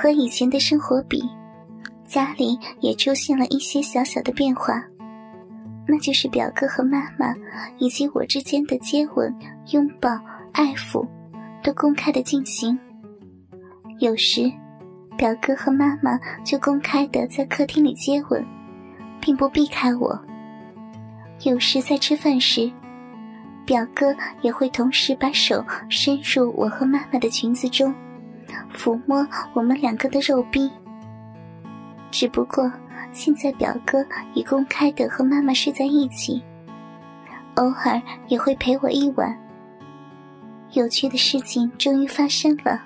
和以前的生活比，家里也出现了一些小小的变化，那就是表哥和妈妈以及我之间的接吻、拥抱、爱抚，都公开的进行。有时，表哥和妈妈就公开的在客厅里接吻，并不避开我。有时在吃饭时，表哥也会同时把手伸入我和妈妈的裙子中。抚摸我们两个的肉逼，只不过现在表哥已公开的和妈妈睡在一起，偶尔也会陪我一晚。有趣的事情终于发生了，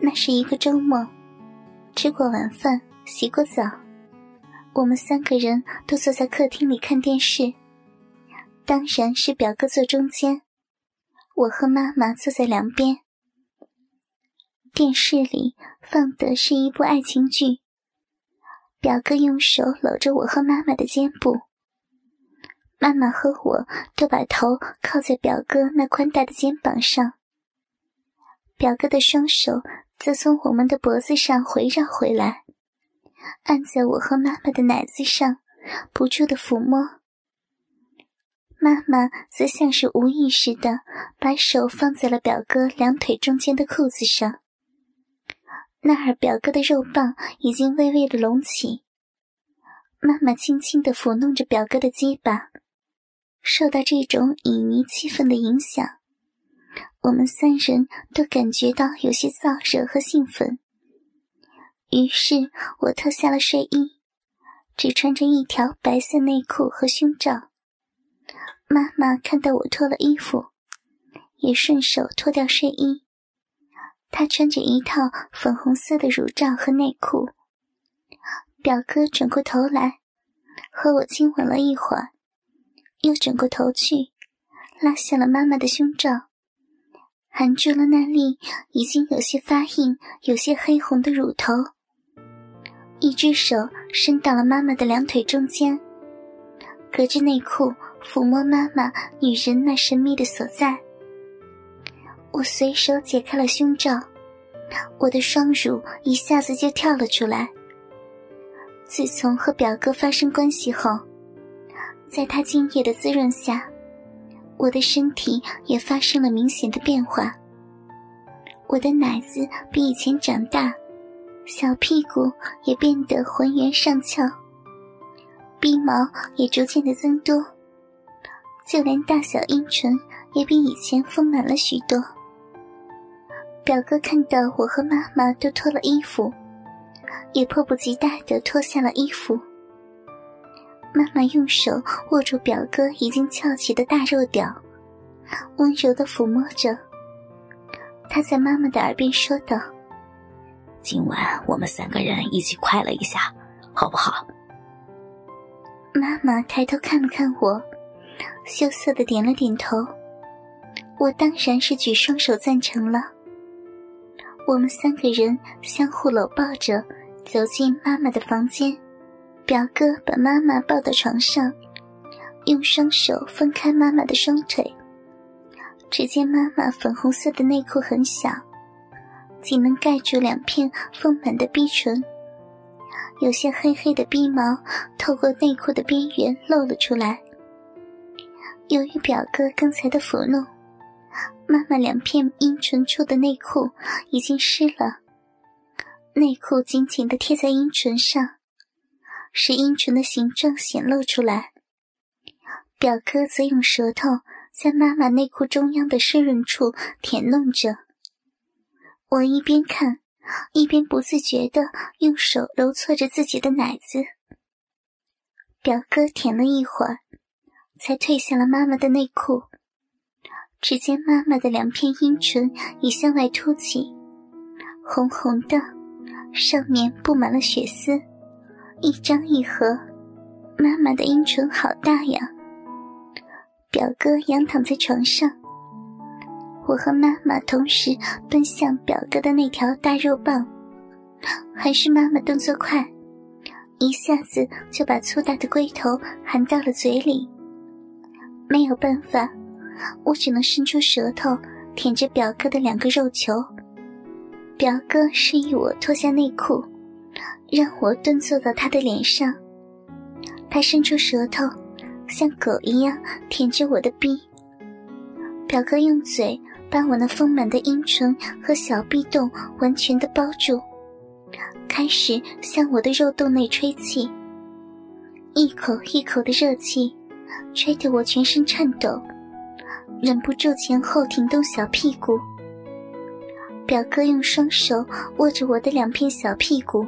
那是一个周末，吃过晚饭，洗过澡，我们三个人都坐在客厅里看电视，当然是表哥坐中间，我和妈妈坐在两边。电视里放的是一部爱情剧。表哥用手搂着我和妈妈的肩部，妈妈和我都把头靠在表哥那宽大的肩膀上。表哥的双手则从我们的脖子上回绕回来，按在我和妈妈的奶子上，不住的抚摸。妈妈则像是无意识的把手放在了表哥两腿中间的裤子上。那儿表哥的肉棒已经微微的隆起，妈妈轻轻的抚弄着表哥的鸡巴，受到这种旖旎气氛的影响，我们三人都感觉到有些燥热和兴奋。于是我脱下了睡衣，只穿着一条白色内裤和胸罩。妈妈看到我脱了衣服，也顺手脱掉睡衣。他穿着一套粉红色的乳罩和内裤。表哥转过头来，和我亲吻了一会儿，又转过头去，拉下了妈妈的胸罩，含住了那粒已经有些发硬、有些黑红的乳头。一只手伸到了妈妈的两腿中间，隔着内裤抚摸妈妈女人那神秘的所在。我随手解开了胸罩，我的双乳一下子就跳了出来。自从和表哥发生关系后，在他精液的滋润下，我的身体也发生了明显的变化。我的奶子比以前长大，小屁股也变得浑圆上翘，鼻毛也逐渐的增多，就连大小阴唇也比以前丰满了许多。表哥看到我和妈妈都脱了衣服，也迫不及待的脱下了衣服。妈妈用手握住表哥已经翘起的大肉屌，温柔的抚摸着。他在妈妈的耳边说道：“今晚我们三个人一起快乐一下，好不好？”妈妈抬头看了看我，羞涩的点了点头。我当然是举双手赞成了。我们三个人相互搂抱着走进妈妈的房间，表哥把妈妈抱到床上，用双手分开妈妈的双腿。只见妈妈粉红色的内裤很小，仅能盖住两片丰满的逼唇，有些黑黑的逼毛透过内裤的边缘露了出来。由于表哥刚才的抚弄。妈妈两片阴唇处的内裤已经湿了，内裤紧紧的贴在阴唇上，使阴唇的形状显露出来。表哥则用舌头在妈妈内裤中央的湿润处舔弄着。我一边看，一边不自觉的用手揉搓着自己的奶子。表哥舔了一会儿，才褪下了妈妈的内裤。只见妈妈的两片阴唇已向外凸起，红红的，上面布满了血丝，一张一合。妈妈的阴唇好大呀！表哥仰躺在床上，我和妈妈同时奔向表哥的那条大肉棒，还是妈妈动作快，一下子就把粗大的龟头含到了嘴里。没有办法。我只能伸出舌头舔着表哥的两个肉球，表哥示意我脱下内裤，让我蹲坐到他的脸上。他伸出舌头，像狗一样舔着我的逼。表哥用嘴把我那丰满的阴唇和小臂洞完全的包住，开始向我的肉洞内吹气，一口一口的热气，吹得我全身颤抖，忍不住前后挺动小屁股。表哥用双手握着我的两片小屁股。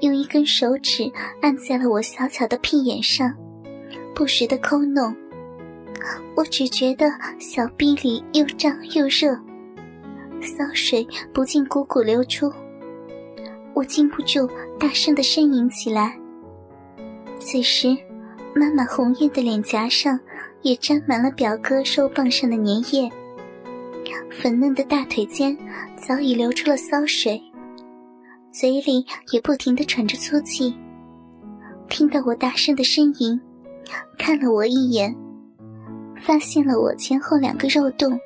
用一根手指按在了我小巧的屁眼上，不时的抠弄。我只觉得小臂里又胀又热，骚水不禁汩汩流出。我禁不住大声的呻吟起来。此时，妈妈红艳的脸颊上也沾满了表哥肉棒上的粘液，粉嫩的大腿间早已流出了骚水。嘴里也不停地喘着粗气，听到我大声的呻吟，看了我一眼，发现了我前后两个肉洞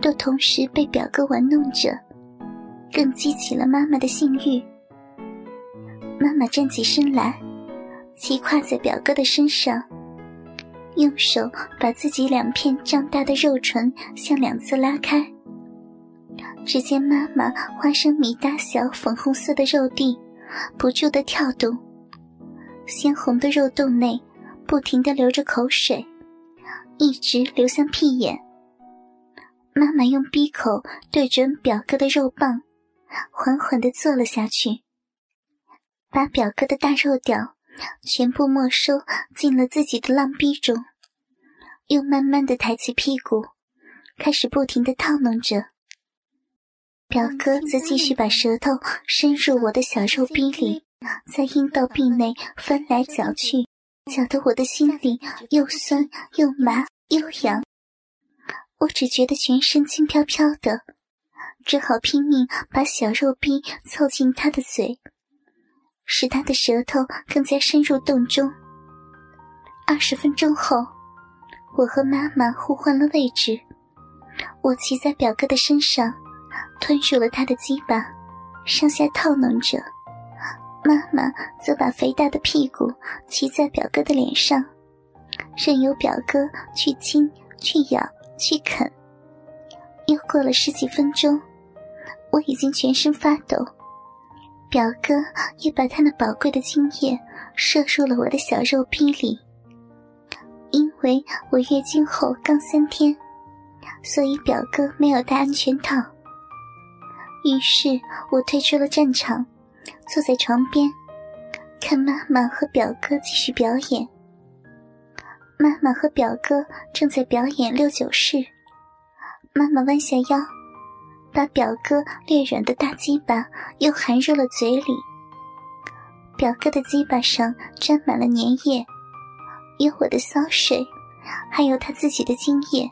都同时被表哥玩弄着，更激起了妈妈的性欲。妈妈站起身来，骑跨在表哥的身上，用手把自己两片胀大的肉唇向两侧拉开。只见妈妈花生米大小粉红色的肉蒂不住的跳动，鲜红的肉洞内不停的流着口水，一直流向屁眼。妈妈用鼻口对准表哥的肉棒，缓缓的坐了下去，把表哥的大肉屌全部没收进了自己的浪逼中，又慢慢的抬起屁股，开始不停的套弄着。表哥则继续把舌头伸入我的小肉逼里，在阴道壁内翻来搅去，搅得我的心里又酸又麻又痒。我只觉得全身轻飘飘的，只好拼命把小肉逼凑近他的嘴，使他的舌头更加深入洞中。二十分钟后，我和妈妈互换了位置，我骑在表哥的身上。吞入了他的鸡巴，上下套弄着。妈妈则把肥大的屁股骑在表哥的脸上，任由表哥去亲、去咬、去啃。又过了十几分钟，我已经全身发抖。表哥也把他那宝贵的精液射入了我的小肉逼里。因为我月经后刚三天，所以表哥没有戴安全套。于是我退出了战场，坐在床边，看妈妈和表哥继续表演。妈妈和表哥正在表演六九式。妈妈弯下腰，把表哥略软的大鸡巴又含入了嘴里。表哥的鸡巴上沾满了粘液，有我的骚水，还有他自己的精液。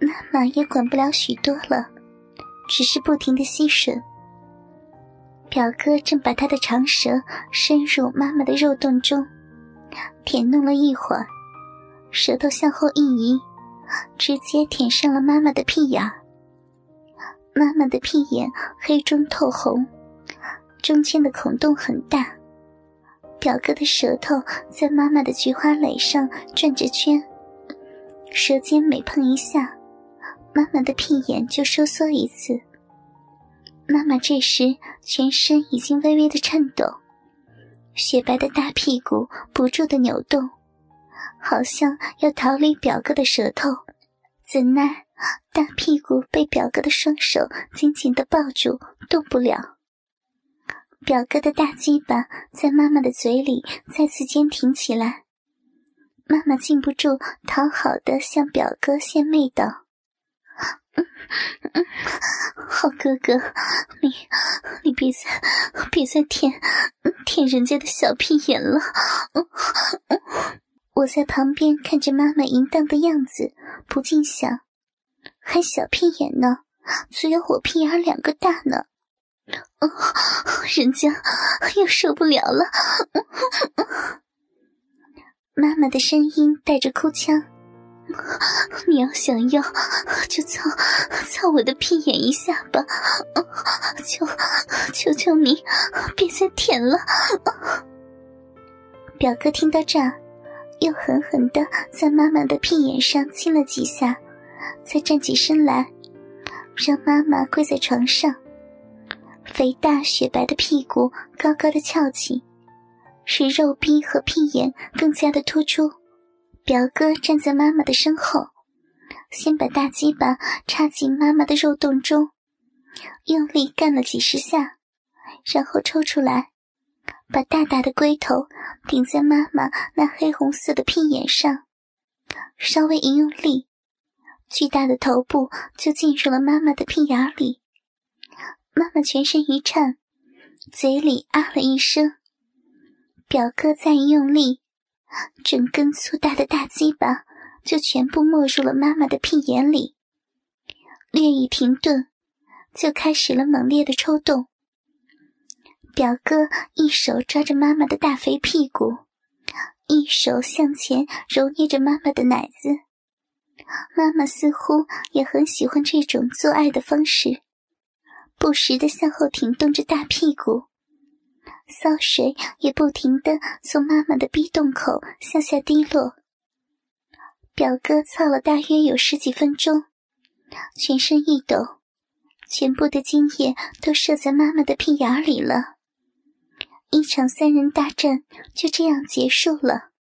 妈妈也管不了许多了。只是不停的吸吮，表哥正把他的长舌伸入妈妈的肉洞中，舔弄了一会儿，舌头向后一移，直接舔上了妈妈的屁眼。妈妈的屁眼黑中透红，中间的孔洞很大，表哥的舌头在妈妈的菊花蕾上转着圈，舌尖每碰一下。妈妈的屁眼就收缩一次。妈妈这时全身已经微微的颤抖，雪白的大屁股不住的扭动，好像要逃离表哥的舌头。怎奈大屁股被表哥的双手紧紧的抱住，动不了。表哥的大鸡巴在妈妈的嘴里再次坚挺起来，妈妈禁不住讨好的向表哥献媚道。好哥哥，你你别再别再舔舔人家的小屁眼了。我在旁边看着妈妈淫荡的样子，不禁想：还小屁眼呢，只有我屁眼两个大呢。哦人家又受不了了。妈妈的声音带着哭腔，你要想要，就操操我的屁眼一下吧！求求求你，别再舔了！表哥听到这儿，又狠狠的在妈妈的屁眼上亲了几下，才站起身来，让妈妈跪在床上，肥大雪白的屁股高高的翘起，使肉壁和屁眼更加的突出。表哥站在妈妈的身后，先把大鸡巴插进妈妈的肉洞中，用力干了几十下，然后抽出来，把大大的龟头顶在妈妈那黑红色的屁眼上，稍微一用力，巨大的头部就进入了妈妈的屁眼里。妈妈全身一颤，嘴里啊了一声。表哥再一用力。整根粗大的大鸡巴就全部没入了妈妈的屁眼里，略一停顿，就开始了猛烈的抽动。表哥一手抓着妈妈的大肥屁股，一手向前揉捏着妈妈的奶子。妈妈似乎也很喜欢这种做爱的方式，不时的向后挺动着大屁股。骚水也不停的从妈妈的逼洞口向下滴落。表哥操了大约有十几分钟，全身一抖，全部的精液都射在妈妈的屁眼里了。一场三人大战就这样结束了。